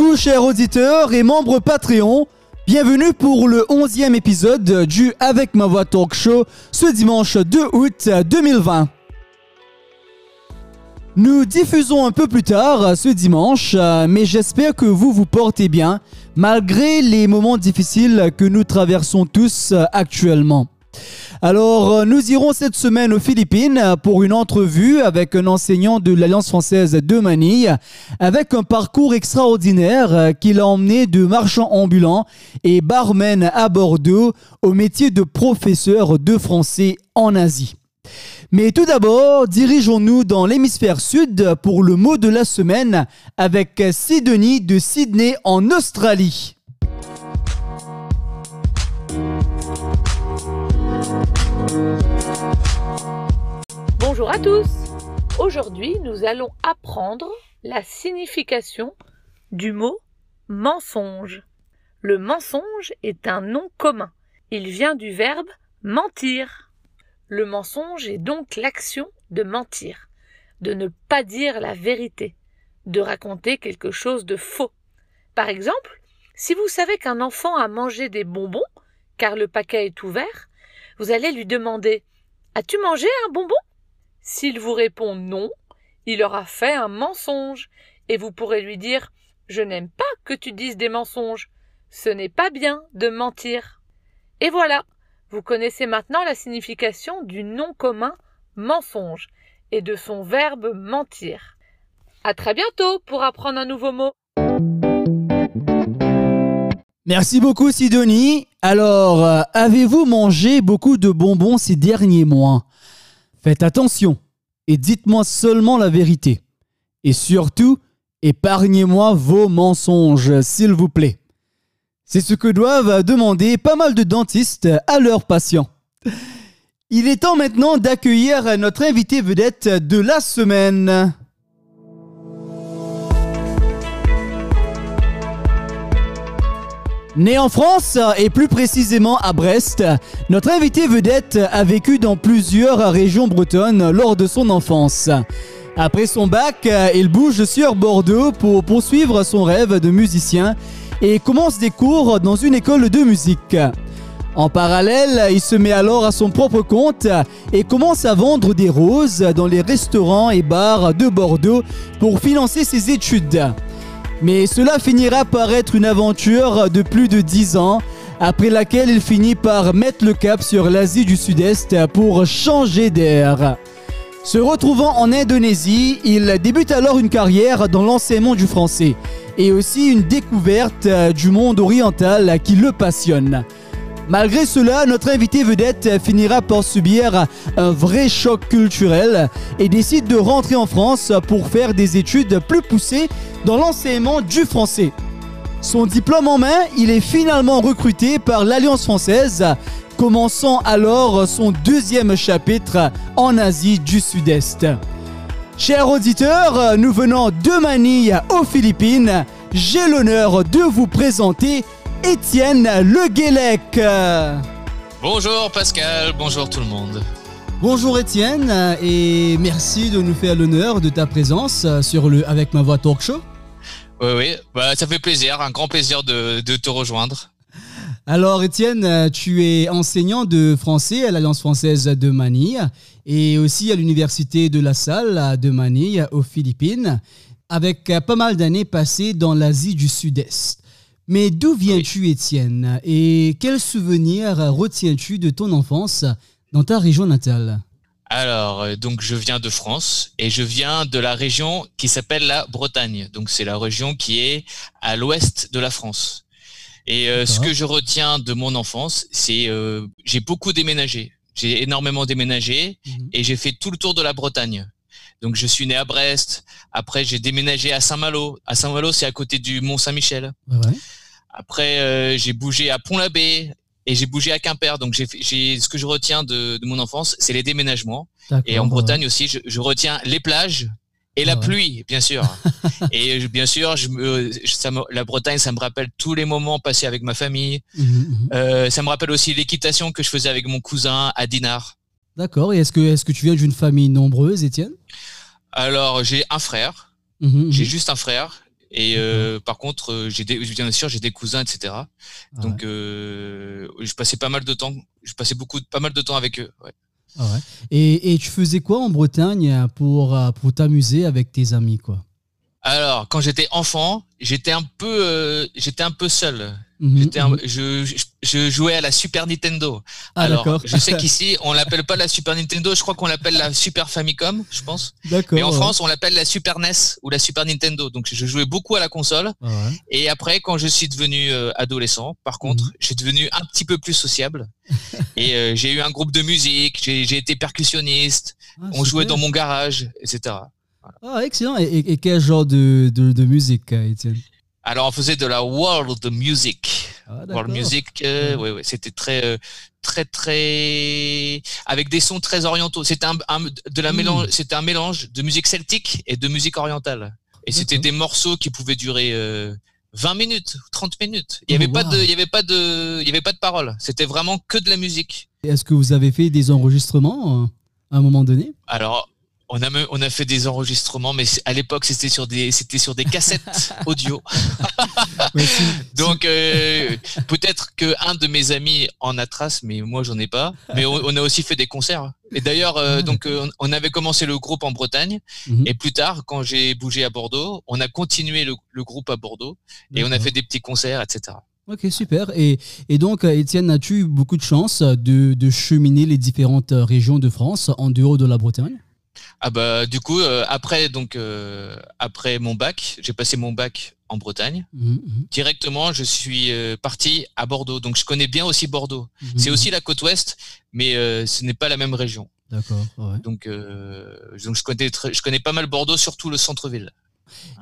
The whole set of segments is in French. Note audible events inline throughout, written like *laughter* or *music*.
beaucoup, chers auditeurs et membres Patreon. Bienvenue pour le 11e épisode du Avec ma voix talk show ce dimanche 2 août 2020. Nous diffusons un peu plus tard ce dimanche, mais j'espère que vous vous portez bien malgré les moments difficiles que nous traversons tous actuellement. Alors, euh, nous irons cette semaine aux Philippines pour une entrevue avec un enseignant de l'Alliance française de Manille, avec un parcours extraordinaire euh, qui l'a emmené de marchand ambulant et barman à Bordeaux au métier de professeur de français en Asie. Mais tout d'abord, dirigeons-nous dans l'hémisphère sud pour le mot de la semaine avec Sidonie de Sydney en Australie. Bonjour à tous. Aujourd'hui, nous allons apprendre la signification du mot mensonge. Le mensonge est un nom commun. Il vient du verbe mentir. Le mensonge est donc l'action de mentir, de ne pas dire la vérité, de raconter quelque chose de faux. Par exemple, si vous savez qu'un enfant a mangé des bonbons, car le paquet est ouvert, vous allez lui demander As-tu mangé un bonbon? S'il vous répond non, il aura fait un mensonge, et vous pourrez lui dire Je n'aime pas que tu dises des mensonges. Ce n'est pas bien de mentir. Et voilà, vous connaissez maintenant la signification du nom commun mensonge et de son verbe mentir. À très bientôt pour apprendre un nouveau mot. Merci beaucoup Sidonie. Alors, euh, avez-vous mangé beaucoup de bonbons ces derniers mois? Faites attention et dites-moi seulement la vérité. Et surtout, épargnez-moi vos mensonges, s'il vous plaît. C'est ce que doivent demander pas mal de dentistes à leurs patients. Il est temps maintenant d'accueillir notre invité vedette de la semaine. Né en France et plus précisément à Brest, notre invité vedette a vécu dans plusieurs régions bretonnes lors de son enfance. Après son bac, il bouge sur Bordeaux pour poursuivre son rêve de musicien et commence des cours dans une école de musique. En parallèle, il se met alors à son propre compte et commence à vendre des roses dans les restaurants et bars de Bordeaux pour financer ses études. Mais cela finira par être une aventure de plus de 10 ans, après laquelle il finit par mettre le cap sur l'Asie du Sud-Est pour changer d'air. Se retrouvant en Indonésie, il débute alors une carrière dans l'enseignement du français et aussi une découverte du monde oriental qui le passionne. Malgré cela, notre invité vedette finira par subir un vrai choc culturel et décide de rentrer en France pour faire des études plus poussées dans l'enseignement du français. Son diplôme en main, il est finalement recruté par l'Alliance française, commençant alors son deuxième chapitre en Asie du Sud-Est. Chers auditeurs, nous venons de Manille aux Philippines. J'ai l'honneur de vous présenter Étienne Le Guélec. Bonjour Pascal, bonjour tout le monde. Bonjour Étienne et merci de nous faire l'honneur de ta présence sur le Avec ma voix talk show. Oui, oui, bah, ça fait plaisir, un grand plaisir de, de te rejoindre. Alors Étienne, tu es enseignant de français à l'Alliance française de Manille et aussi à l'Université de La Salle de Manille aux Philippines, avec pas mal d'années passées dans l'Asie du Sud-Est. Mais d'où viens-tu, Étienne? Et quels souvenirs retiens-tu de ton enfance dans ta région natale? Alors, euh, donc je viens de France et je viens de la région qui s'appelle la Bretagne. Donc c'est la région qui est à l'ouest de la France. Et euh, ce que je retiens de mon enfance, c'est euh, j'ai beaucoup déménagé. J'ai énormément déménagé mhm. et j'ai fait tout le tour de la Bretagne. Donc je suis né à Brest. Après j'ai déménagé à Saint-Malo. À Saint-Malo, c'est à côté du Mont Saint-Michel. Ouais. Après j'ai bougé à Pont-l'Abbé et j'ai bougé à Quimper. Donc j'ai, ce que je retiens de, mon enfance, c'est les déménagements. Et en Bretagne aussi, je, retiens les plages et la pluie, bien sûr. *laughs* et bien sûr, je la Bretagne, ça me rappelle tous les moments passés avec ma famille. Mmh, mmh, mmh. Euh, ça me rappelle aussi l'équitation que je faisais avec mon cousin à Dinard. D'accord. Et est-ce que, est-ce que tu viens d'une famille nombreuse, Étienne? Alors, j'ai un frère. j'ai juste un frère. Et euh, par contre, euh, j'ai des, bien sûr, j'ai des cousins, etc. Ah Donc, euh, je passais pas mal de temps, je passais beaucoup, pas mal de temps avec eux. Ouais. Ah ouais. Et, et tu faisais quoi en Bretagne pour, pour t'amuser avec tes amis, quoi? Alors, quand j'étais enfant, j'étais un peu, euh, j'étais un peu seul. Mhm, un- mhm. je, jouais à la Super Nintendo. Ah, Alors, je sais qu'ici, on l'appelle pas la Super Nintendo, je crois qu'on l'appelle la Super Famicom, je pense. D'accord. Mais en ouais. France, on l'appelle la Super NES ou la Super Nintendo. Donc, je jouais beaucoup à la console. Ah ouais. Et après, quand je suis devenu euh, adolescent, par contre, Mhm. je suis devenu un petit peu plus sociable. *laughs* et euh, j'ai eu un groupe de musique, j'ai été percussionniste, Ah, on jouait dans mon garage, etc. Ah, excellent. Et, et- et quel genre de, de, de musique, euh, Étienne? Alors, on faisait de la world music. ah, World music, euh, Ouais. ouais, ouais, c'était très, euh, très, très, avec des sons très orientaux. C'était un, un- de la Mm. mélange, c'était un mélange de musique celtique et de musique orientale. Et c'était des morceaux qui pouvaient durer euh, 20 minutes, 30 minutes. Il y Oh, avait pas wow. de, il y avait pas de, il y avait pas de paroles. C'était vraiment que de la musique. Est-ce que vous avez fait des enregistrements euh, à un moment donné? Alors, on a, me- on a fait des enregistrements, mais à l'époque, c'était sur des, c'était sur des cassettes *laughs* audio. *laughs* Donc euh, peut-être que un de mes amis en a trace, mais moi j'en ai pas. Mais on, on a aussi fait des concerts. Et d'ailleurs, euh, Ah, donc euh, on avait commencé le groupe en Bretagne, Mhm. et plus tard, quand j'ai bougé à Bordeaux, on a continué le, le groupe à Bordeaux, et on a fait des petits concerts, etc. Ok, super. Et, et donc, euh, Étienne, as-tu eu beaucoup de chance de, de cheminer les différentes euh, régions de France en dehors de la Bretagne? Ah bah du coup euh, après donc euh, après mon bac, j'ai passé mon bac en Bretagne. Mhm, mhm, Directement, je suis euh, parti à Bordeaux, donc je connais bien aussi Bordeaux. mhm. C'est aussi la côte ouest, mais ce n'est pas la même région. D'accord, ouais. Donc, donc je connais très- je connais pas mal Bordeaux, surtout le centre-ville.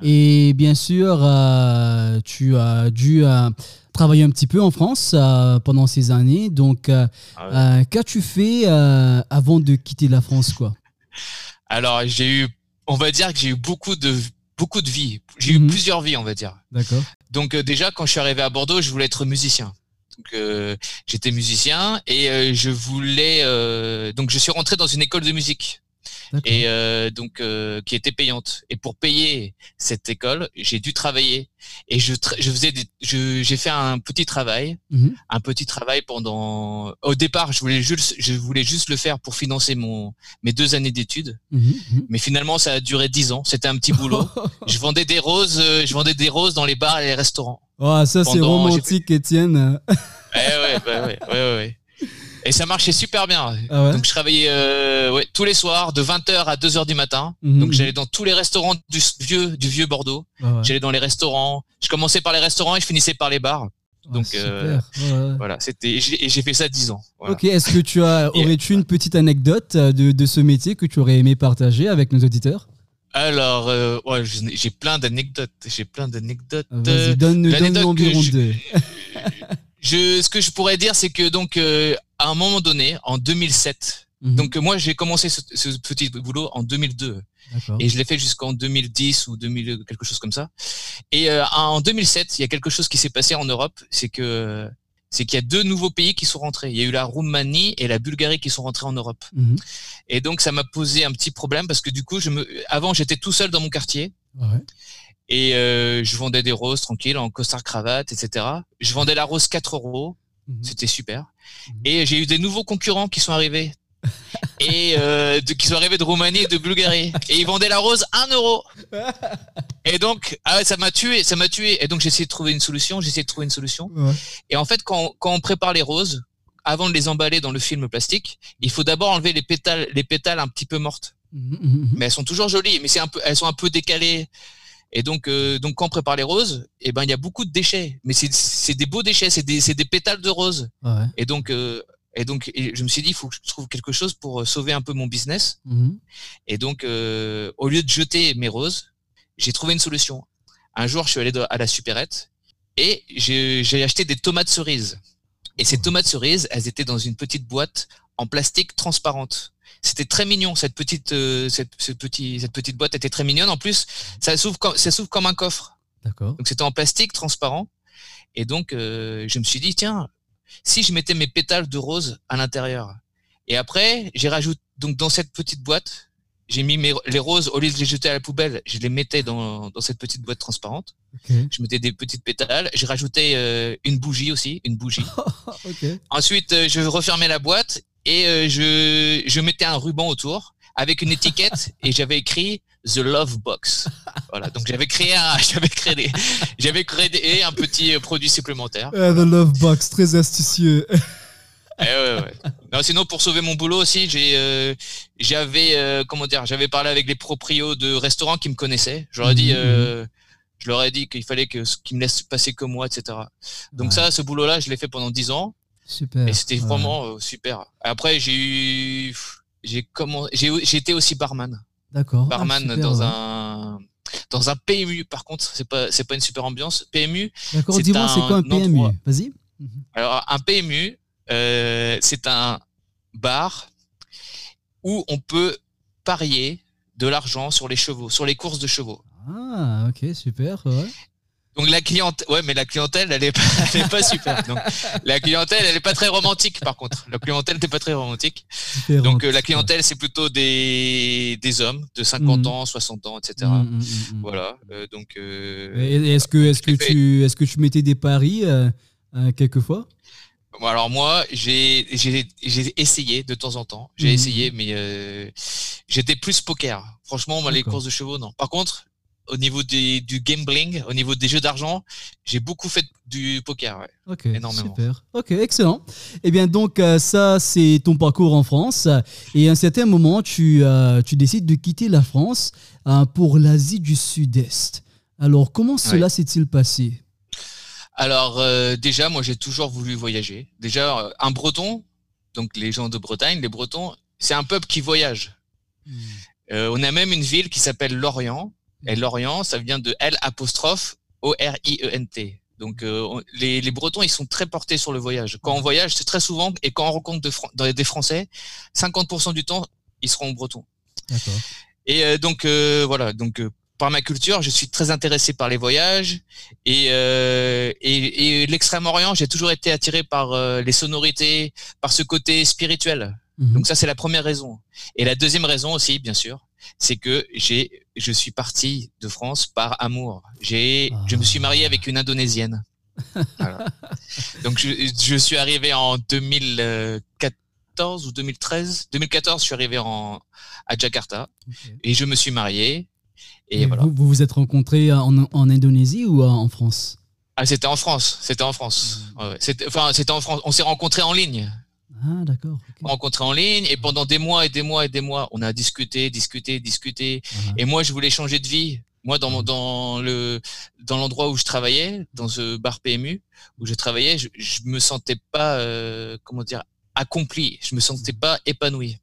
Et bien sûr, euh, tu as dû euh, travailler un petit peu en France euh, pendant ces années. Donc, Ah ouais. qu'as-tu fait avant de quitter la France, quoi? *laughs* Alors j'ai eu, on va dire que j'ai eu beaucoup de beaucoup de vies. J'ai Mhm. eu plusieurs vies, on va dire. D'accord. Donc euh, déjà quand je suis arrivé à Bordeaux, je voulais être musicien. Donc euh, j'étais musicien et euh, je voulais euh, donc je suis rentré dans une école de musique. Et euh, donc euh, qui était payante. Et pour payer cette école, j'ai dû travailler et je tra- je faisais des, j'ai fait un petit travail Mhm. un petit travail pendant. Au départ, je voulais juste, je voulais juste le faire pour financer mon mes deux années d'études, Mhm, mhm. mais finalement, ça a duré dix ans. C'était un petit boulot. *laughs* je vendais des roses, euh, je vendais des roses dans les bars et les restaurants. Ah, ça, c'est romantique, Étienne. Ouais, ouais, bah ouais, ouais, ouais, ouais. Et ça marchait super bien. Ah ouais Donc je travaillais euh, ouais, tous les soirs de 20h à 2h du matin. Mhm, Donc j'allais dans tous les restaurants du vieux du vieux Bordeaux. Ah ouais. J'allais dans les restaurants. Je commençais par les restaurants et je finissais par les bars. Ah, donc, euh. Voilà, c'était et j'ai fait ça 10 ans. Voilà. Ok, est-ce que tu as, *laughs* aurais-tu une petite anecdote euh, de, de ce métier que tu aurais aimé partager avec nos auditeurs? Alors, euh, ouais, j'ai plein d'anecdotes. J'ai plein d'anecdotes. Vas-y, donne que environ je- deux. *laughs* Je, ce que je pourrais dire, c'est que donc euh, à un moment donné, en 2007, Mhm. donc moi j'ai commencé ce, ce petit boulot en 2002 D'accord. et je l'ai fait jusqu'en 2010 ou 2000 quelque chose comme ça. Et euh, en 2007, il y a quelque chose qui s'est passé en Europe, c'est que c'est qu'il y a deux nouveaux pays qui sont rentrés. Il y a eu la Roumanie et la Bulgarie qui sont rentrés en Europe. Mhm. Et donc ça m'a posé un petit problème parce que du coup, je me, avant j'étais tout seul dans mon quartier. Ouais. Et euh, je vendais des roses tranquilles en costard cravate, etc. Je vendais la rose 4 euros, Mhm. c'était super. Mhm. Et j'ai eu des nouveaux concurrents qui sont arrivés. *laughs* et euh, de, qui sont arrivés de Roumanie et de Bulgarie. Et ils vendaient la rose 1 euro. *laughs* Et donc, ah ouais, ça m'a tué, ça m'a tué. Et donc j'ai essayé de trouver une solution, j'ai essayé de trouver une solution. Ouais. Et en fait, quand, quand on prépare les roses, avant de les emballer dans le film plastique, il faut d'abord enlever les pétales, les pétales un petit peu mortes mhm, mais elles sont toujours jolies, mais c'est un peu, elles sont un peu décalées. Et donc, euh, donc quand on prépare les roses, eh ben il y a beaucoup de déchets, mais c'est des beaux déchets, c'est des c'est des pétales de roses. Ouais. Et donc euh, et donc et je me suis dit il faut que je trouve quelque chose pour euh, sauver un peu mon business. Mhm. Et donc euh, au lieu de jeter mes roses, j'ai trouvé une solution. Un jour, je suis allé à la supérette et j'ai j'ai acheté des tomates cerises. Et ces tomates cerises, elles étaient dans une petite boîte en plastique transparente. C'était très mignon cette petite euh, cette ce petit cette petite boîte était très mignonne. En plus, ça s'ouvre comme ça s'ouvre comme un coffre. D'accord. Donc c'était en plastique transparent. Et donc euh, je me suis dit tiens, si je mettais mes pétales de rose à l'intérieur. Et après, j'ai rajouté donc dans cette petite boîte, j'ai mis mes, les roses, au lieu de les jeter à la poubelle, je les mettais dans, dans cette petite boîte transparente. Je mettais des petites pétales. J'ai rajouté euh, une bougie aussi, une bougie. *laughs* Ensuite, euh, je refermais la boîte et euh, je, je mettais un ruban autour avec une étiquette et j'avais écrit The Love Box. Voilà, donc j'avais créé un, *laughs* j'avais créé, j'avais créé un petit produit supplémentaire. the Love Box, très astucieux. *laughs* Eh ouais, ouais. Non, sinon pour sauver mon boulot aussi, j'ai euh, j'avais euh, comment dire, j'avais parlé avec les proprios de restaurants qui me connaissaient. J'aurais dit, mhm, euh, je leur ai dit qu'il fallait que qu'ils me laissent passer comme moi, etc. Donc ça, ce boulot-là, je l'ai fait pendant dix ans. Super. Et c'était vraiment super. Après, j'ai eu, j'ai comment, j'ai été aussi barman. D'accord. Ah, barman dans un dans un PMU. Par contre, c'est pas c'est pas une super ambiance. PMU. D'accord. Dis-moi, c'est quoi un PMU Vas-y. *laughs* Alors un PMU, euh, c'est un bar où on peut parier de l'argent sur les chevaux, sur les courses de chevaux. Ah, ok, super. Donc la clientèle, ouais, mais la clientèle, elle est pas, *laughs* pas super. *laughs* Donc la clientèle, elle est pas très romantique, par contre. La clientèle n'est pas très romantique. Donc euh, la clientèle, c'est plutôt des, des hommes de 50 mm. ans, 60 ans, etc. Voilà. Euh, donc. est-ce que, est-ce que tu, est-ce que tu mettais des paris quelquefois? Alors moi, j'ai essayé de temps en temps. J'ai mhm. essayé, mais euh, j'étais plus poker. Franchement, moi, les courses de chevaux, non. Par contre, au niveau du gambling, au niveau des jeux d'argent, j'ai beaucoup fait du poker, ouais. Ok, énormément. Super. Ok, excellent. Eh bien, donc euh, ça, c'est ton parcours en France. Et à un certain moment, tu, euh, tu décides de quitter la France pour l'Asie du Sud-Est. Alors, comment cela s'est-il passé? Alors euh, déjà, moi j'ai toujours voulu voyager. Déjà, euh, un Breton, donc les gens de Bretagne, les Bretons, c'est un peuple qui voyage. Hmm. Euh, on a même une ville qui s'appelle Lorient. Et. Lorient, ça vient de L apostrophe O R I E N T. Donc les, les, Bretons, ils sont très portés sur le voyage. Quand on voyage, c'est très souvent, et quand on rencontre de, des Français, 50% du temps, ils seront bretons. Et donc voilà, donc par ma culture, je suis très intéressé par les voyages et, euh, et, et l'extrême-orient, j'ai toujours été attiré par euh, les sonorités, par ce côté spirituel. Mhm. Donc ça, c'est la première raison. Et la deuxième raison aussi, bien sûr, c'est que j'ai, je suis parti de France par amour. J'ai, je me suis marié avec une Indonésienne. *laughs* voilà. Donc je, je, suis arrivé en 2014 ou 2013. 2014, je suis arrivé en, à Jakarta et je me suis marié et, vous, vous êtes rencontrés en, en Indonésie ou en France? Ah, c'était en France. C'était en France. Mmh. Ouais, c'était, enfin, c'était en France. On s'est rencontrés en ligne. Ah, d'accord. Rencontrés en ligne et pendant des mois et des mois et des mois, on a discuté, discuté, discuté. Uh-huh. Et moi, je voulais changer de vie. Moi, dans, mon, mmh. dans le dans l'endroit où je travaillais, dans ce bar PMU où je travaillais, je, je me sentais pas, euh, comment dire, accompli. Je me sentais mmh. pas épanoui.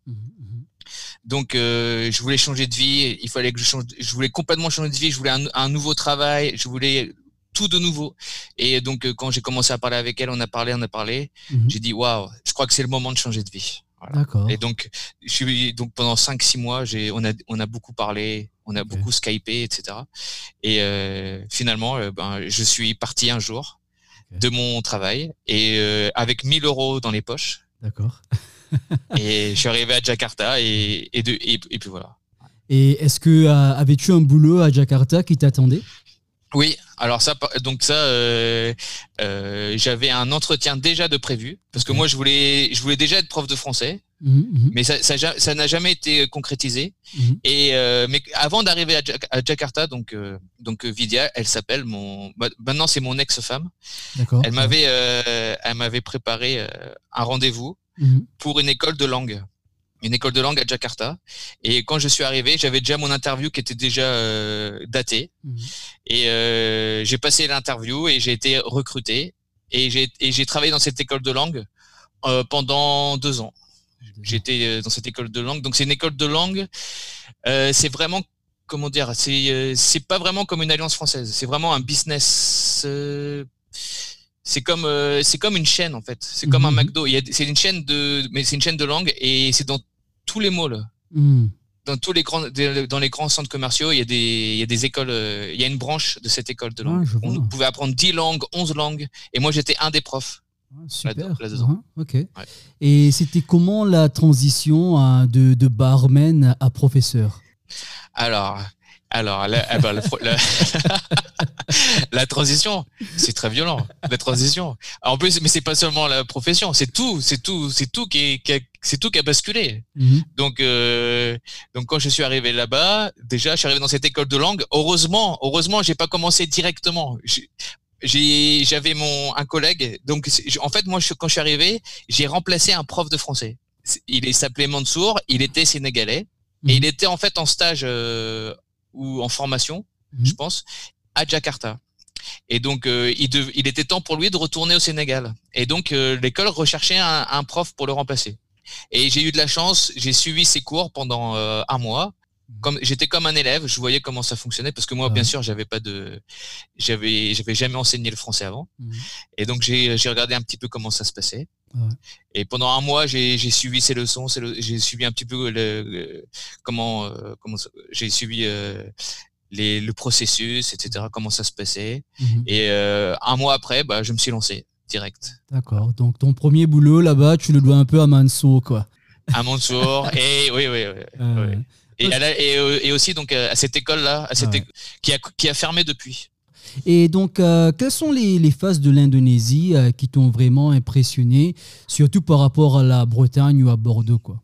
Donc, euh, je voulais changer de vie. Il fallait que je change. Je voulais complètement changer de vie. Je voulais un, nouveau travail. Je voulais tout de nouveau. Et donc, euh, quand j'ai commencé à parler avec elle, on a parlé, on a parlé. Mhm. J'ai dit, waouh, je crois que c'est le moment de changer de vie. D'accord. Et donc, je suis donc pendant 5-6 mois, j'ai, on a, on a beaucoup parlé, on a beaucoup skypé, etc. Et euh, finalement, euh, ben, je suis parti un jour de mon travail et euh, avec 1000 euros dans les poches. D'accord. *laughs* et je suis arrivé à Jakarta et, et, de, et, puis voilà. Et est-ce que avais-tu un boulot à Jakarta qui t'attendait? Oui, alors ça, donc ça, euh, euh, j'avais un entretien déjà de prévu parce que moi je voulais, je voulais déjà être prof de français, mmh, mmh. mais ça, ça, n'a jamais été concrétisé. Mmh. Et mais avant d'arriver à, Jakarta, donc donc Vidya, elle s'appelle mon, bah, maintenant c'est mon ex-femme. Elle m'avait, elle m'avait préparé un rendez-vous Mhm. pour une école de langue une école de langue à Jakarta. Et quand je suis arrivé, j'avais déjà mon interview qui était déjà euh, datée. Mhm. Et euh, j'ai passé l'interview et j'ai été recruté. Et j'ai travaillé dans cette école de langue euh, pendant deux ans. J'étais dans cette école de langue. Donc c'est une école de langue. c'est vraiment comment dire C'est c'est pas vraiment comme une alliance française. C'est vraiment un business c'est comme euh, c'est comme une chaîne en fait. C'est comme un mhm. McDo. C'est une chaîne de mais c'est une chaîne de langue et c'est dans tous les malls. Mhm. Dans tous les grands dans les grands centres commerciaux, il y a des il y a des écoles euh, il y a une branche de cette école de langue. Ah, On pouvait apprendre 10 langues, 11 langues et moi j'étais un des profs Ah, super. Uh-huh, ok. Et c'était comment la transition hein, de, de barman à professeur? Alors, alors, la, eh ben, *laughs* la, transition, c'est très violent. La transition. En plus, mais c'est pas seulement la profession, c'est tout, c'est tout, c'est tout qui, qui a, c'est tout qui a basculé. Mhm. Donc, euh, donc quand je suis arrivé là-bas, déjà, je suis arrivé dans cette école de langue. Heureusement, heureusement, j'ai pas commencé directement. J'ai, j'avais mon un collègue. Donc, en fait, moi, quand je suis arrivé, j'ai remplacé un prof de français. Il s'appelait Mansour. Il était sénégalais. Et mhm. il était en fait en stage euh, ou en formation, je mhm. pense, à Jakarta. Et donc, euh, il, il, était temps pour lui de retourner au Sénégal. Et donc, euh, l'école recherchait un, un, prof pour le remplacer. Et j'ai eu de la chance, j'ai suivi ses cours pendant euh, un mois. Mhm. Comme j'étais comme un élève, je voyais comment ça fonctionnait parce que moi, bien sûr, j'avais pas de, j'avais, j'avais jamais enseigné le français avant. Mhm. Et donc, j'ai, j'ai regardé un petit peu comment ça se passait. Et pendant un mois, j'ai suivi ces leçons, j'ai suivi un petit peu le, comment, euh, comment j'ai suivi euh, les, le processus, etc., comment ça se passait. Mhm. Et euh, un mois après, bah, je me suis lancé direct. D'accord. Donc ton premier boulot là-bas, tu le dois un peu à Mansour, quoi. À Mansour. *laughs* et oui, oui, oui. Et, et, aussi donc à cette école là, à cette qui a qui a fermé depuis. Et donc, euh, quelles sont les, phases de l'Indonésie euh, qui t'ont vraiment impressionné, surtout par rapport à la Bretagne ou à Bordeaux quoi?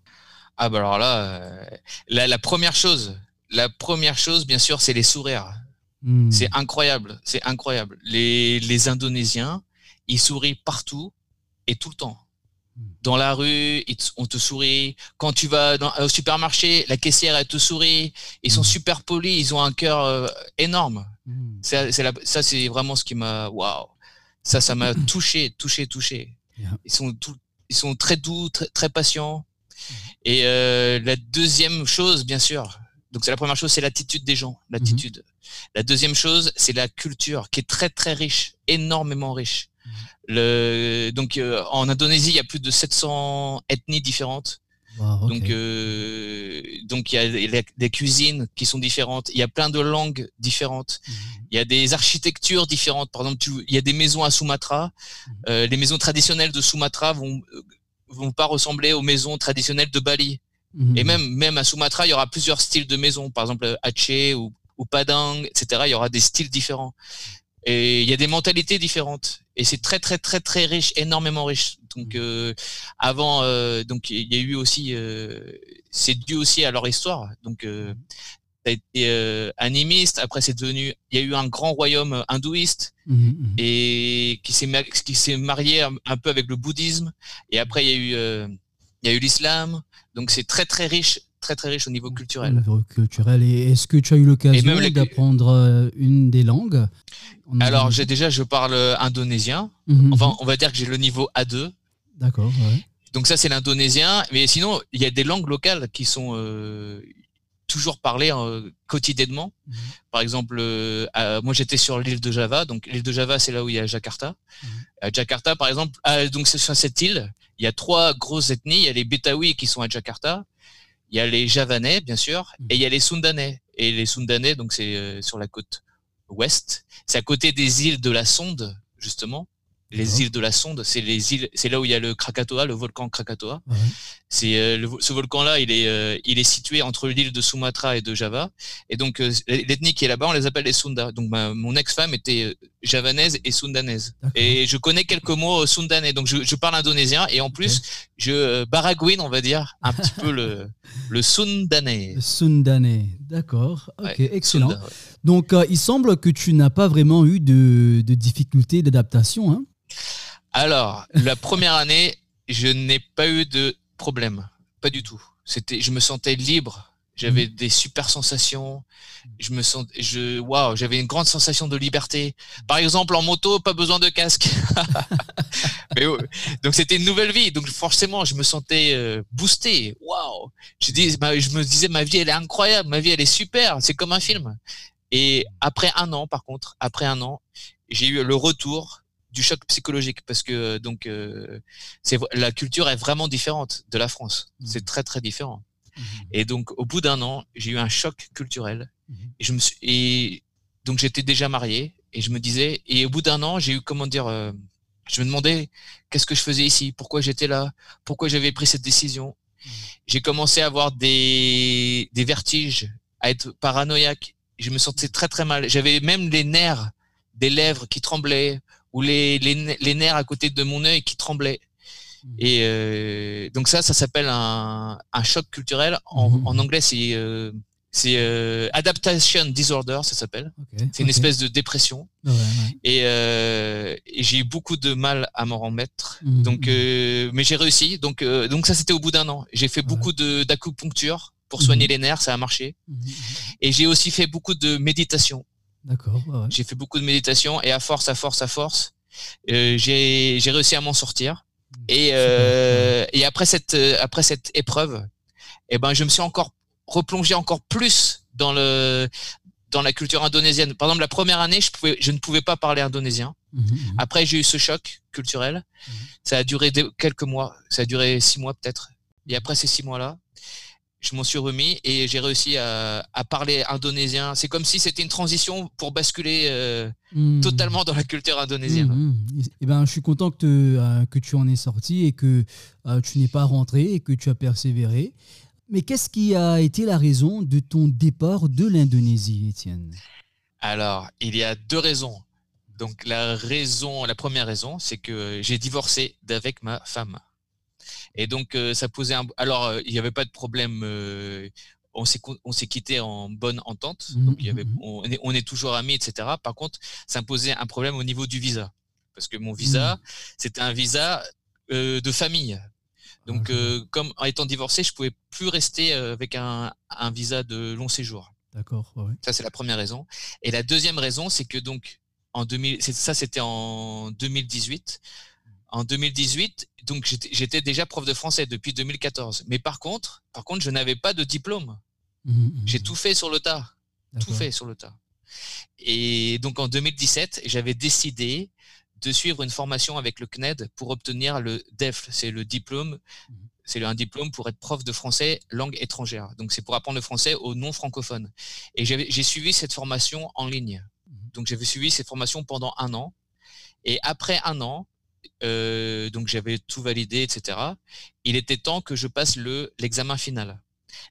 Ah bah alors là, euh, la, première chose, la première chose, bien sûr, c'est les sourires. Hmm. C'est incroyable, c'est incroyable. Les, les Indonésiens, ils sourient partout et tout le temps dans la rue, on te sourit. Quand tu vas dans, au supermarché, la caissière, elle te sourit. Ils sont mm. super polis, ils ont un cœur euh, énorme. Mm. C'est, ça, c'est vraiment ce qui m'a, waouh. Ça, ça m'a touché, touché, touché. Ils sont ils sont très doux, très, très patients. Et euh, la deuxième chose, bien sûr, donc c'est la première chose, c'est l'attitude des gens, l'attitude. Mm-hmm. La deuxième chose, c'est la culture qui est très très riche, énormément riche. Le, donc euh, en Indonésie, il y a plus de 700 ethnies différentes. Donc euh, donc il y a des cuisines qui sont différentes, il y a plein de langues différentes, mhm. il y a des architectures différentes. Par exemple, il y a des maisons à Sumatra. Mhm. Euh, les maisons traditionnelles de Sumatra vont vont pas ressembler aux maisons traditionnelles de Bali. Mhm. Et même même à Sumatra, il y aura plusieurs styles de maisons. Par exemple, Aceh ou, ou Padang, etc. Il y aura des styles différents. Et il y a des mentalités différentes. Et c'est très très très très riche, énormément riche. Donc mmh. euh, avant, euh, donc il y a eu aussi, euh, c'est dû aussi à leur histoire. Donc euh, mmh. ça a été euh, animiste. Après c'est devenu, il y a eu un grand royaume hindouiste et qui s'est qui s'est marié un, peu avec le bouddhisme. Et après il y a eu il y a eu l'islam. Donc c'est très très riche très très riche au niveau culturel. Au niveau culturel. Et est-ce que tu as eu l'occasion d'apprendre euh, une des langues? Alors j'ai déjà je parle euh, indonésien. Mhm. Enfin on va dire que j'ai le niveau A2. D'accord. Donc ça c'est l'indonésien. Mais sinon il y a des langues locales qui sont euh, toujours parlées quotidiennement. Mhm. Par exemple, moi j'étais sur l'île de Java. Donc l'île de Java c'est là où il y a Jakarta. Mhm. À Jakarta par exemple, donc c'est sur cette île, il y a trois grosses ethnies. Il y a les Betawi qui sont à Jakarta il y a les Javanais, bien sûr, et il y a les Sundanais. Et les Sundanais, donc c'est euh, sur la côte ouest. C'est à côté des îles de la Sonde, justement. Les îles de la Sonde, c'est les îles, c'est là où il y a le Krakatoa, le volcan Krakatoa. C'est euh, ce volcan-là, il est euh, il est situé entre l'île de Sumatra et de Java. Et donc euh, l'ethnie qui est là-bas, on les appelle les Sunda. Donc mon ex-femme était javanaise et sundanaise. Et je connais quelques mots sundanais. Donc je, je parle indonésien et en plus je baragouine, on va dire, un petit peu le *laughs* le sundanais. Le sundanais, d'accord. Ok, excellent. Donc il semble que tu n'as pas vraiment eu de, de difficultés d'adaptation, hein alors, la première année, je n'ai pas eu de problème, pas du tout. C'était, je me sentais libre. J'avais mhm. des super sensations. Je me sens, je, waouh, j'avais une grande sensation de liberté. Par exemple, en moto, pas besoin de casque. *laughs* Mais, donc c'était une nouvelle vie. Donc forcément, je me sentais euh, boosté. Waouh. Je dis, je me disais, ma vie, elle est incroyable. Ma vie, elle est super. C'est comme un film. Et après un an, par contre, après un an, j'ai eu le retour du choc psychologique parce que donc euh, c'est la culture est vraiment différente de la France. Mmh. C'est très très différent. Mmh. Et donc au bout d'un an, j'ai eu un choc culturel mmh. et je me et donc j'étais déjà marié et je me disais et au bout d'un an, j'ai eu comment dire euh, Je me demandais qu'est-ce que je faisais ici, pourquoi j'étais là, pourquoi j'avais pris cette décision? J'ai commencé à avoir des, des vertiges, à être paranoïaque. Je me sentais très très mal. J'avais même les nerfs des lèvres qui tremblaient ou les, les, les nerfs à côté de mon œil qui tremblaient. Mmh. Et euh, donc ça, ça s'appelle un, un, choc culturel. En, mmh. en anglais, c'est euh, c'est euh, adaptation disorder, ça s'appelle. Okay, c'est une okay. espèce de dépression. Ouais, ouais. Et, euh, et j'ai eu beaucoup de mal à m'en remettre. Mmh, donc, euh, mais j'ai réussi. Donc, euh, donc ça, c'était au bout d'un an. J'ai fait ouais. beaucoup de d'acupuncture pour soigner les nerfs, ça a marché. Et j'ai aussi fait beaucoup de méditation. D'accord. J'ai fait beaucoup de méditation et à force, à force, à force, euh, j'ai j'ai réussi à m'en sortir. Et, euh, et après cette après cette épreuve, eh ben je me suis encore replongé encore plus dans le dans la culture indonésienne. Par exemple, la première année, je pouvais je ne pouvais pas parler indonésien. Mmh, mmh. Après, j'ai eu ce choc culturel. Mmh. Ça a duré quelques mois. Ça a duré six mois peut-être. Et après ces six mois-là, je m'en suis remis et j'ai réussi à, à, parler indonésien. C'est comme si c'était une transition pour basculer euh, mmh. totalement dans la culture indonésienne. Mmh. Eh ben, je suis content que, te, euh, que tu en es sorti et que euh, tu n'es pas rentré et que tu as persévéré. Mais qu'est-ce qui a été la raison de ton départ de l'Indonésie, Étienne? Alors, il y a deux raisons. Donc, la raison, la première raison, c'est que j'ai divorcé d'avec ma femme. Et donc, euh, ça posait un. Alors, euh, il n'y avait pas de problème. Euh, on s'est on s'est quitté en bonne entente. Mmh, donc, il y avait, on, est, on est toujours amis, etc. Par contre, ça me posait un problème au niveau du visa, parce que mon visa, mmh. c'était un visa de famille. Donc, euh, comme en étant divorcé, je pouvais plus rester avec un, un visa de long séjour. D'accord. Ouais. Ça, c'est la première raison. Et la deuxième raison, c'est que donc en 2000, ça, c'était en 2018 en 2018, donc j'étais déjà prof de français depuis 2014. Mais par contre, par contre, je n'avais pas de diplôme. Mmh, J'ai tout fait sur le tas, tout fait sur le tas. Et donc en 2017, j'avais décidé de suivre une formation avec le CNED pour obtenir le DEF, c'est le diplôme, mmh. c'est un diplôme pour être prof de français langue étrangère. Donc c'est pour apprendre le français aux non francophones. Et j'ai suivi cette formation en ligne. Mmh. Donc j'avais suivi cette formation pendant un an. Et après un an, euh, donc j'avais tout validé, etc. Il était temps que je passe le l'examen final.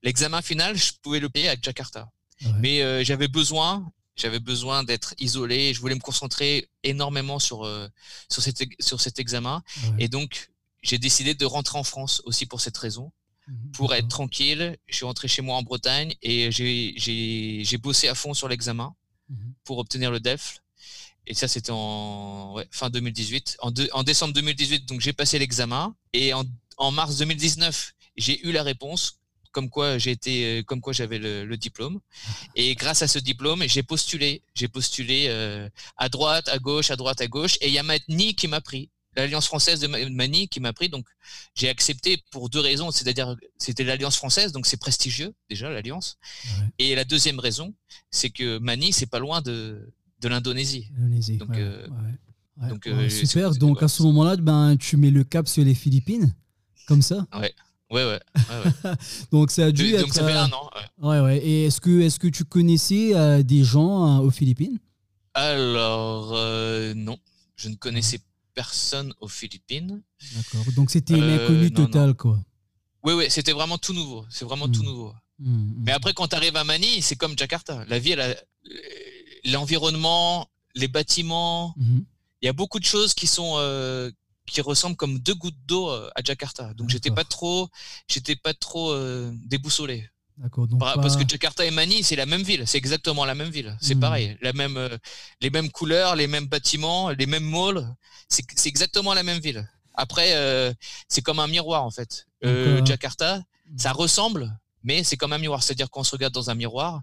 L'examen final, je pouvais le payer à Jakarta, ouais. mais euh, j'avais besoin, j'avais besoin d'être isolé. Je voulais me concentrer énormément sur euh, sur cet sur cet examen, ouais. et donc j'ai décidé de rentrer en France aussi pour cette raison. Mmh, pour être tranquille, je suis rentré chez moi en Bretagne et j'ai bossé à fond sur l'examen mmh. pour obtenir le DEF. Et ça, c'était en ouais, fin 2018. En, de, en, décembre 2018, donc j'ai passé l'examen. Et en, en, mars 2019, j'ai eu la réponse, comme quoi j'ai été, comme quoi j'avais le, le, diplôme. Et grâce à ce diplôme, j'ai postulé. J'ai postulé euh, à droite, à gauche, à droite, à gauche. Et il y a Mani qui m'a pris. L'Alliance française de Mani qui m'a pris. Donc j'ai accepté pour deux raisons. C'est-à-dire, c'était l'Alliance française, donc c'est prestigieux déjà l'Alliance. Ouais. Et la deuxième raison, c'est que Mani, c'est pas loin de de l'Indonésie. Donc, ouais, euh, ouais. donc euh, super. Donc à ce moment-là, ben tu mets le cap sur les Philippines, comme ça. Ouais. Ouais, ouais. *laughs* donc ça a dû donc, être. ça fait un an. Ouais, ouais. Et est-ce que, est-ce que tu connaissais euh, des gens aux Philippines? Alors euh, non, je ne connaissais personne aux Philippines. D'accord. Donc c'était une inconnue totale, quoi. Oui, oui, c'était vraiment tout nouveau. C'est vraiment mmh. tout nouveau. Mmh, Mais après, quand tu arrives à Manille, c'est comme Jakarta. La vie, elle a l'environnement, les bâtiments. Mm -hmm. Il y a beaucoup de choses qui sont euh, qui ressemblent comme deux gouttes d'eau euh, à Jakarta. Donc j'étais pas trop, j'étais pas trop euh, déboussolé. D'accord. Pas... Parce que Jakarta et Mani, c'est la même ville. C'est exactement la même ville. C'est mmh. pareil. La même, euh, les mêmes couleurs, les mêmes bâtiments, les mêmes malls. C'est exactement la même ville. Après, euh, c'est comme un miroir en fait. Euh, Jakarta, ça ressemble, mais c'est comme un miroir. C'est-à-dire qu'on se regarde dans un miroir,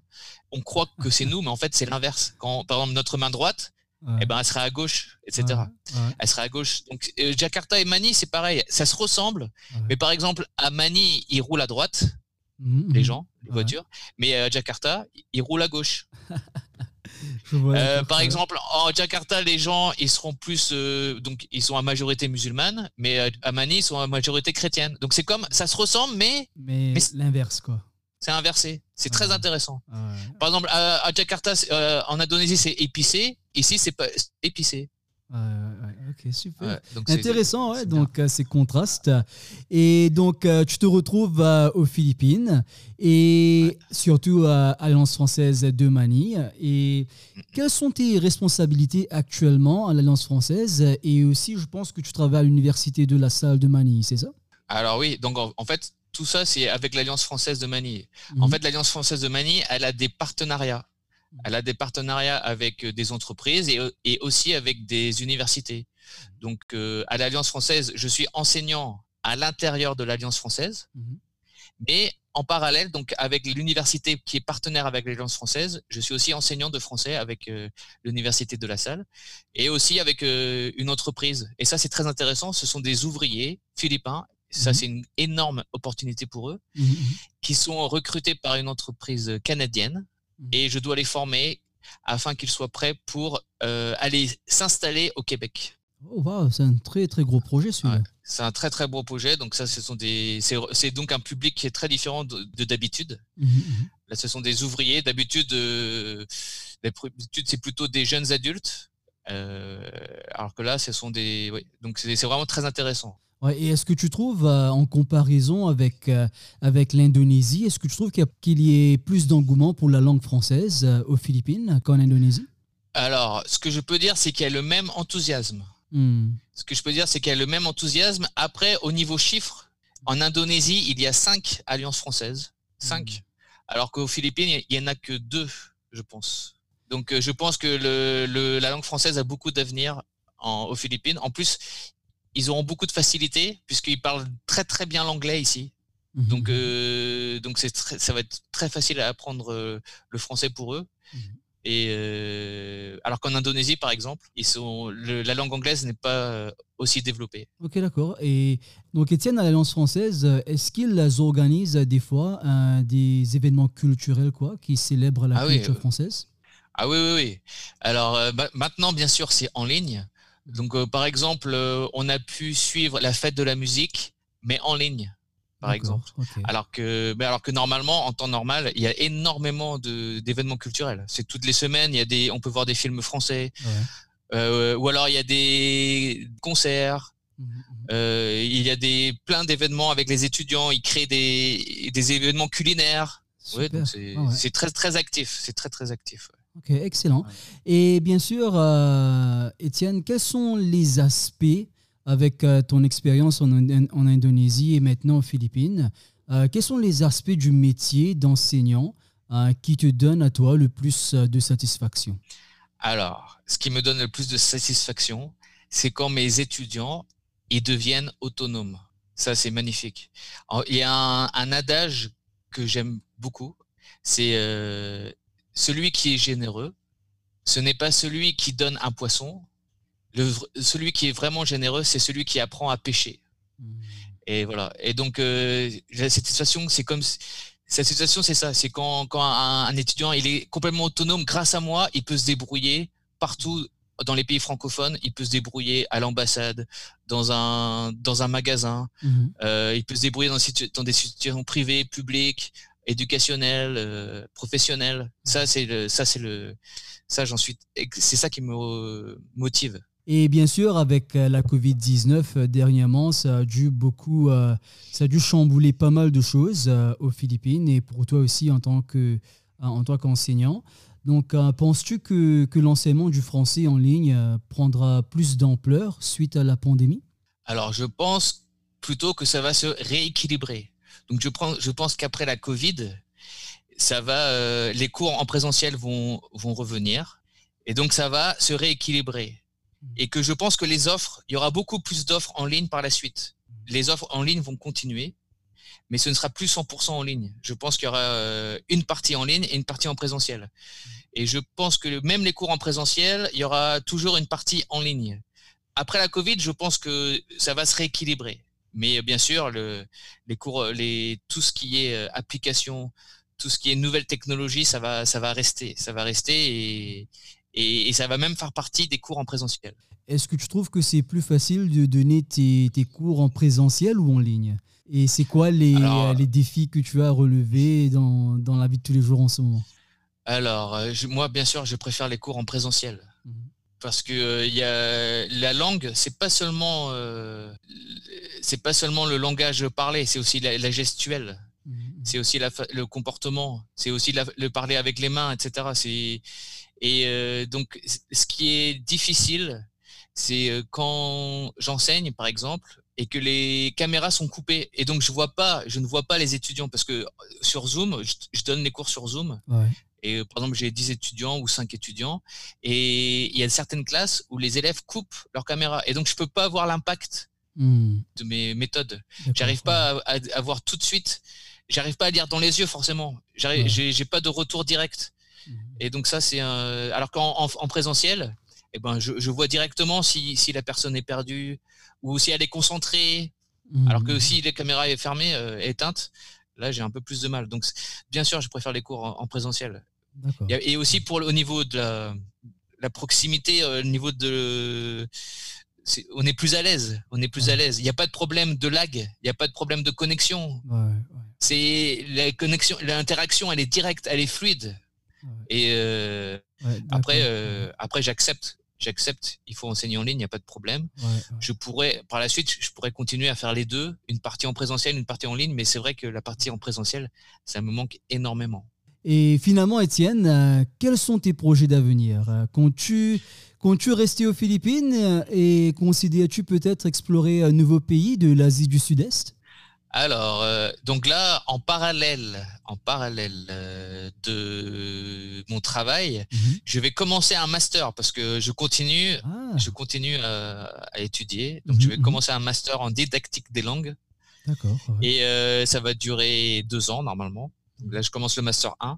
on croit que c'est nous, mais en fait, c'est l'inverse. Quand, par exemple, notre main droite, ouais. eh ben, elle sera à gauche, etc. Ouais, ouais. Elle sera à gauche. Donc, euh, Jakarta et Mani, c'est pareil. Ça se ressemble. Mais par exemple, à Mani, ils roulent à droite, mmh, les gens, les voitures. Mais à Jakarta, ils roulent à gauche. *laughs* Euh, par exemple, en Jakarta, les gens, ils seront plus, euh, donc ils sont à majorité musulmane, mais euh, à Mani, ils sont à majorité chrétienne. Donc c'est comme, ça se ressemble, mais mais, mais l'inverse quoi. C'est inversé. C'est très intéressant. Par exemple, à, à Jakarta, euh, en Indonésie, c'est épicé. Ici, c'est pas épicé. Ok, super. Intéressant, ouais, donc euh, ces contrastes. Et donc, euh, tu te retrouves euh, aux Philippines et surtout à l'Alliance française de Manille. Et quelles sont tes responsabilités actuellement à l'Alliance française? Et aussi, je pense que tu travailles à l'Université de la Salle de Manille, c'est ça? Alors oui, donc en, fait, tout ça, c'est avec l'Alliance française de Manille. En mhm. fait, l'Alliance française de Manille, elle a des partenariats elle a des partenariats avec euh, des entreprises et, euh, et aussi avec des universités. Donc, euh, à l'Alliance française, je suis enseignant à l'intérieur de l'Alliance française, mhm. mais en parallèle, donc avec l'université qui est partenaire avec l'Alliance française, je suis aussi enseignant de français avec l'université de la Salle et aussi avec une entreprise. Et ça, c'est très intéressant. Ce sont des ouvriers philippins. Ça, mhm. c'est une énorme opportunité pour eux, mhm, qui sont recrutés par une entreprise canadienne. Et je dois les former afin qu'ils soient prêts pour euh, aller s'installer au Québec. Oh, wow, c'est un très très gros projet celui-là. c'est un très très beau projet. Donc ça, ce sont des, c'est donc un public qui est très différent de d'habitude. Mhm, mhm. Là, ce sont des ouvriers. D'habitude, euh, d'habitude c'est plutôt des jeunes adultes. Euh, alors que là, ce sont des, donc c'est vraiment très intéressant et est-ce que tu trouves, euh, en comparaison avec, euh, avec l'Indonésie, est-ce que tu trouves qu'il y, ait plus d'engouement pour la langue française euh, aux Philippines qu'en Indonésie? Alors, ce que je peux dire, c'est qu'il y a le même enthousiasme. Hmm. Ce que je peux dire, c'est qu'il y a le même enthousiasme. Après, au niveau chiffre, en Indonésie, il y a cinq alliances françaises. Cinq. Hmm. Alors qu'aux Philippines, il n'y en a que deux, je pense. Donc, je pense que le, la langue française a beaucoup d'avenir aux Philippines. En plus, ils auront beaucoup de facilité puisqu'ils parlent très très bien l'anglais ici. Mhm. Donc euh, donc c'est ça va être très facile à apprendre euh, le français pour eux. Mhm. Et euh, alors qu'en Indonésie, par exemple, ils sont la langue anglaise n'est pas aussi développée. Ok, d'accord. Et donc, Étienne, à l'Alliance française, est-ce qu'ils organisent des fois des événements culturels quoi, qui célèbrent la ah culture française? Ah oui, oui, oui. Alors maintenant, bien sûr, c'est en ligne. Donc, euh, par exemple, euh, on a pu suivre la fête de la musique, mais en ligne, par exemple. Alors que, mais alors que normalement, en temps normal, il y a énormément d'événements culturels. C'est toutes les semaines. Il y a des, on peut voir des films français, euh, ou alors il y a des concerts. Mmh, mmh, mmh. il y a des plein d'événements avec les étudiants. Ils créent des, des événements culinaires. Ah c'est très très actif. C'est très très actif. Ok, excellent. Et bien sûr, euh, Étienne, quels sont les aspects avec euh, ton expérience en, en, Indonésie et maintenant aux Philippines euh, Quels sont les aspects du métier d'enseignant qui te donnent à toi le plus de satisfaction? Alors, ce qui me donne le plus de satisfaction, c'est quand mes étudiants ils deviennent autonomes. Ça, c'est magnifique. il y a un, un adage que j'aime beaucoup, c'est celui qui est généreux, ce n'est pas celui qui donne un poisson. Le, celui qui est vraiment généreux, c'est celui qui apprend à pêcher. Mmh. Et voilà. Et donc, euh, cette situation, c'est comme cette situation, c'est ça. C'est quand, quand un, étudiant, il est complètement autonome. Grâce à moi, il peut se débrouiller partout dans les pays francophones. Il peut se débrouiller à l'ambassade, dans un dans un magasin. Mmh. Euh, il peut se débrouiller dans, dans des situations privées, publiques, éducationnel, euh, professionnel. Ça, c'est le, ça, c'est le, ça, j'en suis, c'est ça qui me motive. Et bien sûr, avec euh, la Covid-19 euh, dernièrement, ça a dû beaucoup, ça a dû chambouler pas mal de choses aux Philippines et pour toi aussi en tant que, en tant qu'enseignant. Donc, penses-tu que, que l'enseignement du français en ligne prendra plus d'ampleur suite à la pandémie? Alors, je pense plutôt que ça va se rééquilibrer. Donc je, prends, je pense qu'après la Covid, ça va, euh, les cours en présentiel vont, vont revenir et donc ça va se rééquilibrer. Mmh. Et que je pense que les offres, il y aura beaucoup plus d'offres en ligne par la suite. Mmh. Les offres en ligne vont continuer, mais ce ne sera plus 100% en ligne. Je pense qu'il y aura euh, une partie en ligne et une partie en présentiel. Mmh. Et je pense que même les cours en présentiel, il y aura toujours une partie en ligne. Après la Covid, je pense que ça va se rééquilibrer. Mais bien sûr, le, les cours, les, tout ce qui est euh, application, tout ce qui est nouvelle technologie, ça va, ça va rester, ça va rester et, et, ça va même faire partie des cours en présentiel. Est-ce que tu trouves que c'est plus facile de donner tes, tes, cours en présentiel ou en ligne? Et c'est quoi les, les, défis que tu as relevés dans, dans, la vie de tous les jours en ce moment? Alors, euh, moi, bien sûr, je préfère les cours en présentiel. Mmh parce que il y a la langue, c'est pas seulement c'est pas seulement le langage parlé, c'est aussi la, la gestuelle. Mhm. C'est aussi la, le comportement, c'est aussi le parler avec les mains, etc. C'est et donc ce qui est difficile, c'est euh, quand j'enseigne, par exemple, et que les caméras sont coupées, et donc je vois pas, je ne vois pas les étudiants parce que euh, sur Zoom, je, donne les cours sur Zoom. Et euh, par exemple, j'ai 10 étudiants ou 5 étudiants, et il y a certaines classes où les élèves coupent leur caméra, et donc je peux pas voir l'impact hmm. de mes méthodes. J'arrive pas à, voir tout de suite. J'arrive pas à lire dans les yeux forcément. J'ai pas de retour direct. Hmm. Et donc ça, c'est un... alors qu'en en présentiel, eh ben, je, vois directement si, la personne est perdue ou si elle est concentrée. Alors que si la caméra est fermée, euh, éteinte, là j'ai un peu plus de mal. Donc bien sûr, je préfère les cours en, présentiel. Et aussi pour au niveau de la, proximité, euh, au niveau de on est plus à l'aise, on est plus à l'aise. Il n'y a pas de problème de lag, il n'y a pas de problème de connexion. C'est la connexion, l'interaction, elle est directe, elle est fluide. Et euh, après, euh, après j'accepte. J'accepte. Il faut enseigner en ligne, il n'y a pas de problème. Je pourrais, par la suite, je pourrais continuer à faire les deux, une partie en présentiel, une partie en ligne. Mais c'est vrai que la partie en présentiel, ça me manque énormément. Et finalement, Étienne, euh, quels sont tes projets d'avenir? Comptes-tu comptes-tu rester aux Philippines et considères-tu peut-être explorer un nouveau pays de l'Asie du Sud-Est? Alors, euh, donc là, en parallèle, en parallèle euh, de mon travail, mhm. je vais commencer un master parce que je continue, ah. je continue euh, à, étudier. Donc, je mhm, vais mhm. commencer un master en didactique des langues. D'accord. Et ça va durer deux ans normalement. Donc là, je commence le master 1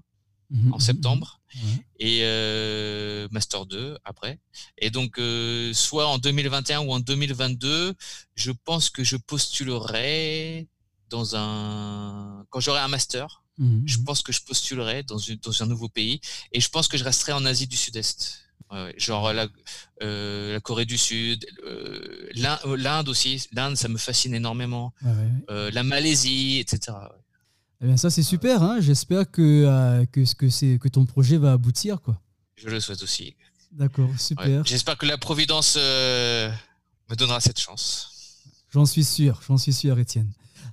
en septembre et master 2 après. Et donc, soit en 2021 ou en 2022, je pense que je postulerai dans un quand j'aurai un master, mhm. je pense que je postulerai dans, une, dans un nouveau pays et je pense que je resterai en Asie du Sud-Est. genre la, euh, la, Corée du Sud, euh, l'Inde aussi. L'Inde, ça me fascine énormément. Euh, la Malaisie, etc. Eh bien, ça c'est super. Hein J'espère que que ce que c'est que ton projet va aboutir quoi. Je le souhaite aussi. D'accord, super. J'espère que la Providence me donnera cette chance. J'en suis sûr, j'en suis sûr, Étienne.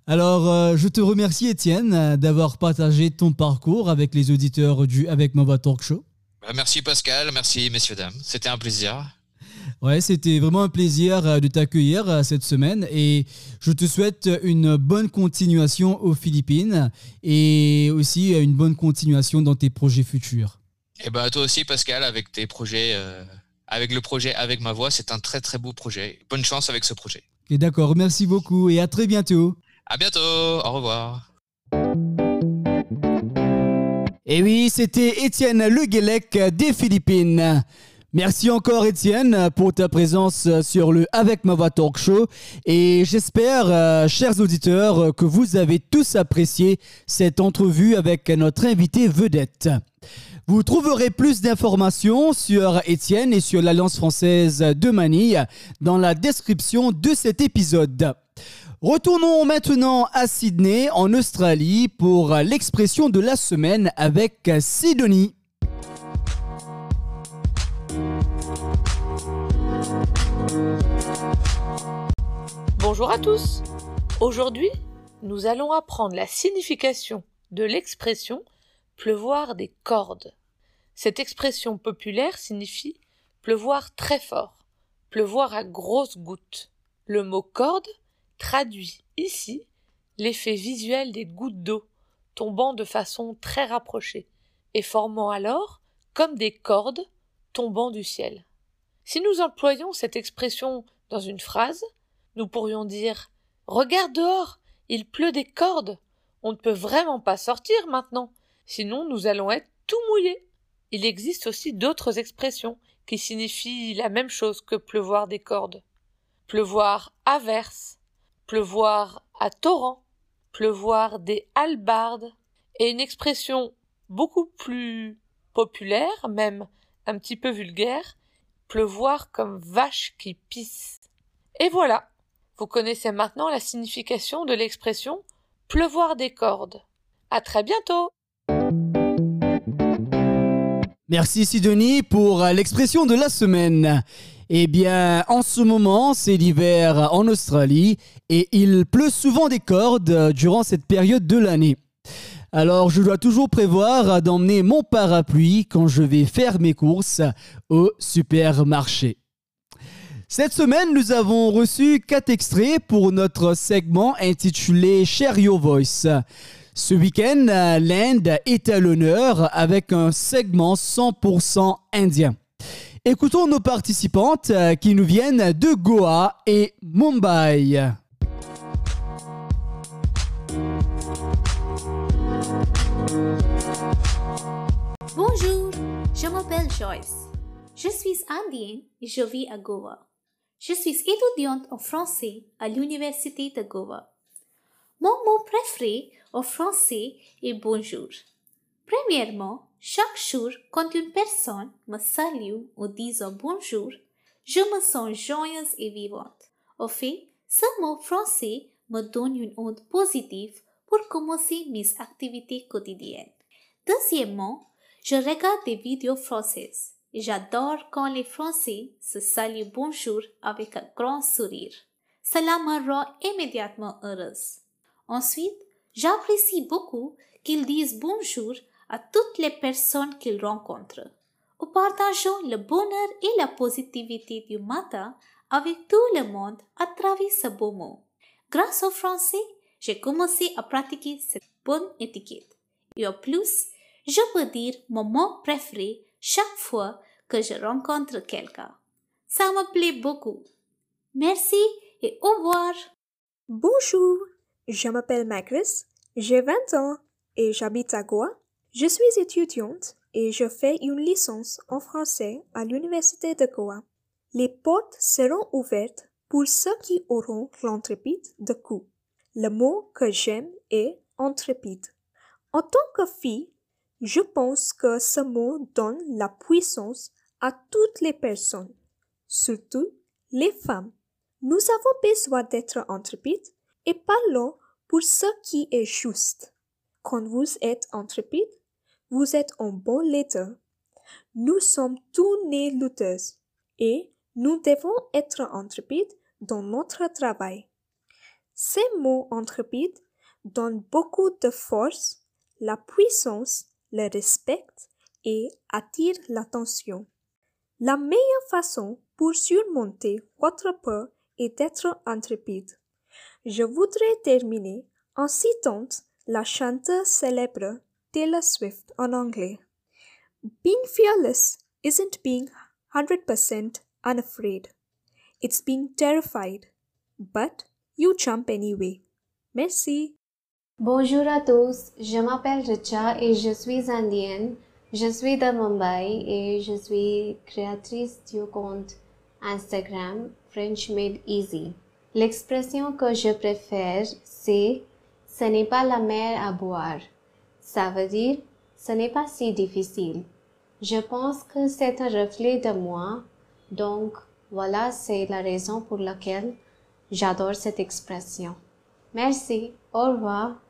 Alors, euh, je te remercie, Étienne, euh, d'avoir partagé ton parcours avec les auditeurs du Avec ma voix talk show. Bah, merci Pascal, merci messieurs, dames. C'était un plaisir. Ouais, c'était vraiment un plaisir euh, de t'accueillir cette semaine et je te souhaite une bonne continuation aux Philippines et aussi une bonne continuation dans tes projets futurs. Et bah toi aussi Pascal avec tes projets, avec le projet Avec ma voix, c'est un très très beau projet. Bonne chance avec ce projet. Et d'accord, merci beaucoup et à très bientôt. À bientôt. Au revoir. Et oui, c'était Étienne Le Guélec des Philippines. Merci encore Étienne pour ta présence sur le Avec ma voix talk show et j'espère, euh, chers auditeurs, que vous avez tous apprécié cette entrevue avec notre invité vedette. Vous trouverez plus d'informations sur Étienne et sur l'Alliance française de Manille dans la description de cet épisode. Retournons maintenant à Sydney, en Australie, pour l'expression de la semaine avec Sidonie. Bonjour à tous. Aujourd'hui, nous allons apprendre la signification de l'expression pleuvoir des cordes. Cette expression populaire signifie pleuvoir très fort, pleuvoir à grosses gouttes. Le mot corde traduit ici l'effet visuel des gouttes d'eau tombant de façon très rapprochée et formant alors comme des cordes tombant du ciel. Si nous employons cette expression dans une phrase, nous pourrions dire Regarde dehors, il pleut des cordes. On ne peut vraiment pas sortir maintenant, sinon nous allons être tout mouillés. Il existe aussi d'autres expressions qui signifient la même chose que pleuvoir des cordes. Pleuvoir averse, pleuvoir à torrent, pleuvoir des halbardes, et une expression beaucoup plus populaire, même un petit peu vulgaire, pleuvoir comme vache qui pisse. Et voilà. Vous connaissez maintenant la signification de l'expression pleuvoir des cordes. À très bientôt! Merci Sidonie pour l'expression de la semaine. Eh bien, en ce moment, c'est l'hiver en Australie et il pleut souvent des cordes durant cette période de l'année. Alors, je dois toujours prévoir d'emmener mon parapluie quand je vais faire mes courses au supermarché. Cette semaine, nous avons reçu quatre extraits pour notre segment intitulé Share Your Voice. Ce week-end, l'Inde est à l'honneur avec un segment 100% indien. Écoutons nos participantes euh, qui nous viennent de Goa et Mumbai. Bonjour, je m'appelle Joyce. Je suis indienne et je vis à Goa. Je suis étudiante en français à l'Université de Goa. Mon mot préféré en français est bonjour. Premièrement, chaque jour, quand une personne me salue ou dit bonjour, je me sens joyeuse et vivante. Au fait, ce mot français me donne une onde positive pour commencer mes activités quotidiennes. Deuxièmement, je regarde des vidéos françaises j'adore quand les Français se saluent bonjour avec un grand sourire. Cela me rend immédiatement heureuse. Ensuite, j'apprécie beaucoup qu'ils disent bonjour à toutes les personnes qu'ils rencontrent. Nous partageons le bonheur et la positivité du matin avec tout le monde à travers ce beau mot. Grâce au français, j'ai commencé à pratiquer cette bonne étiquette. Et en plus, je peux dire mon mot préféré chaque fois que je rencontre quelqu'un. Ça me plaît beaucoup. Merci et au revoir. Bonjour, je m'appelle Macris, j'ai 20 ans et j'habite à Goa. Je suis étudiante et je fais une licence en français à l'Université de Goa. Les portes seront ouvertes pour ceux qui auront l'intrépide de coup. Le mot que j'aime est intrépide. En tant que fille, je pense que ce mot donne la puissance à toutes les personnes, surtout les femmes. Nous avons besoin d'être intrépides et parlons pour ce qui est juste. Quand vous êtes intrépide, vous êtes un bon leader. Nous sommes tous nés lutteuses et nous devons être intrépides dans notre travail. Ces mots intrépides donnent beaucoup de force, la puissance, le respect et attirent l'attention. La meilleure façon pour surmonter votre peur est d'être intrépide. Je voudrais terminer en citant la chanteuse célèbre Taylor Swift on anglais. Being fearless isn't being 100% unafraid. It's being terrified. But you jump anyway. Merci. Bonjour à tous, je m'appelle Richa et je suis indienne. Je suis de Mumbai et je suis créatrice du compte Instagram French Made Easy. L'expression que je préfère, c'est ce n'est pas la mer à boire. Ça veut dire, ce n'est pas si difficile. Je pense que c'est un reflet de moi, donc voilà, c'est la raison pour laquelle j'adore cette expression. Merci, au revoir.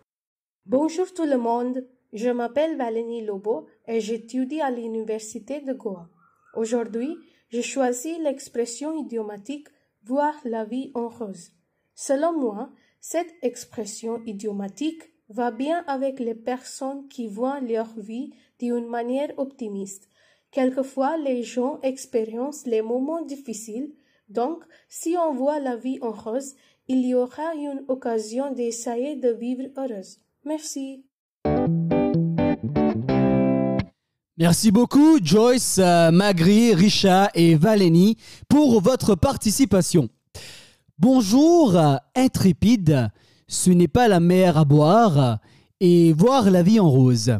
Bonjour tout le monde, je m'appelle Valénie Lobo et j'étudie à l'Université de Goa. Aujourd'hui, j'ai choisi l'expression idiomatique voir la vie en rose. Selon moi, cette expression idiomatique va bien avec les personnes qui voient leur vie d'une manière optimiste. Quelquefois, les gens expérimentent les moments difficiles, donc si on voit la vie en rose, il y aura une occasion d'essayer de vivre heureuse. Merci. Merci beaucoup Joyce, euh, Magri, Richa et Valénie pour votre participation. Bonjour, intrépide ce n'est pas la mer à boire et voir la vie en rose.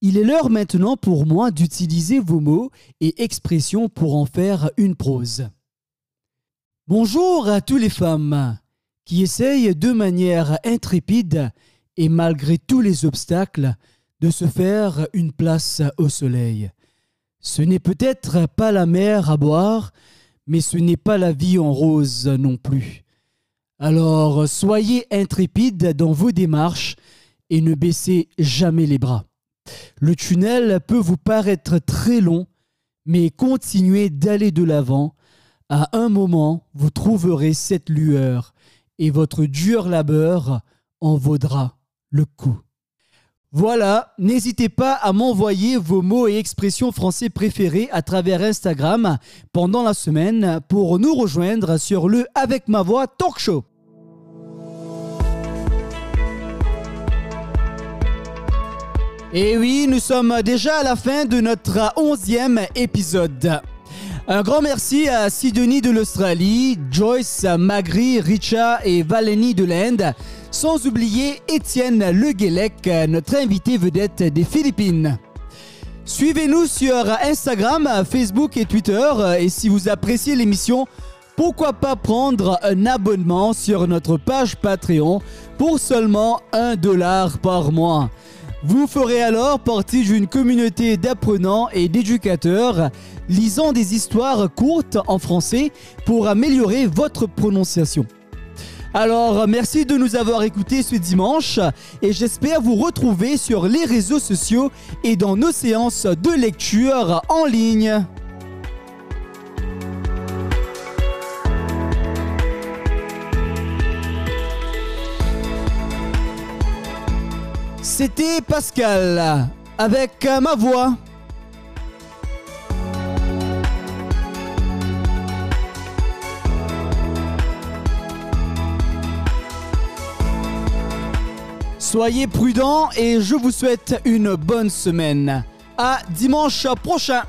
Il est l'heure maintenant pour moi d'utiliser vos mots et expressions pour en faire une prose. Bonjour à toutes les femmes qui essayent de manière intrépide et malgré tous les obstacles de se faire une place au soleil. Ce n'est peut-être pas la mer à boire, mais ce n'est pas la vie en rose non plus. Alors soyez intrépides dans vos démarches et ne baissez jamais les bras. Le tunnel peut vous paraître très long, mais continuez d'aller de l'avant. À un moment, vous trouverez cette lueur et votre dur labeur en vaudra le coup. Voilà, n'hésitez pas à m'envoyer vos mots et expressions français préférés à travers Instagram pendant la semaine pour nous rejoindre sur le Avec ma voix talk show. Et oui, nous sommes déjà à la fin de notre onzième épisode. Un grand merci à Sidonie de l'Australie, Joyce Magri, Richa et Valeni de l'Inde, sans oublier Étienne Le Guélec, notre invité vedette des Philippines. Suivez-nous sur Instagram, Facebook et Twitter et si vous appréciez l'émission, pourquoi pas prendre un abonnement sur notre page Patreon pour seulement un dollar par mois. Vous ferez alors partie d'une communauté d'apprenants et d'éducateurs lisant des histoires courtes en français pour améliorer votre prononciation. Alors, merci de nous avoir écoutés ce dimanche et j'espère vous retrouver sur les réseaux sociaux et dans nos séances de lecture en ligne. C'était Pascal avec ma voix. Soyez prudents et je vous souhaite une bonne semaine. À dimanche prochain.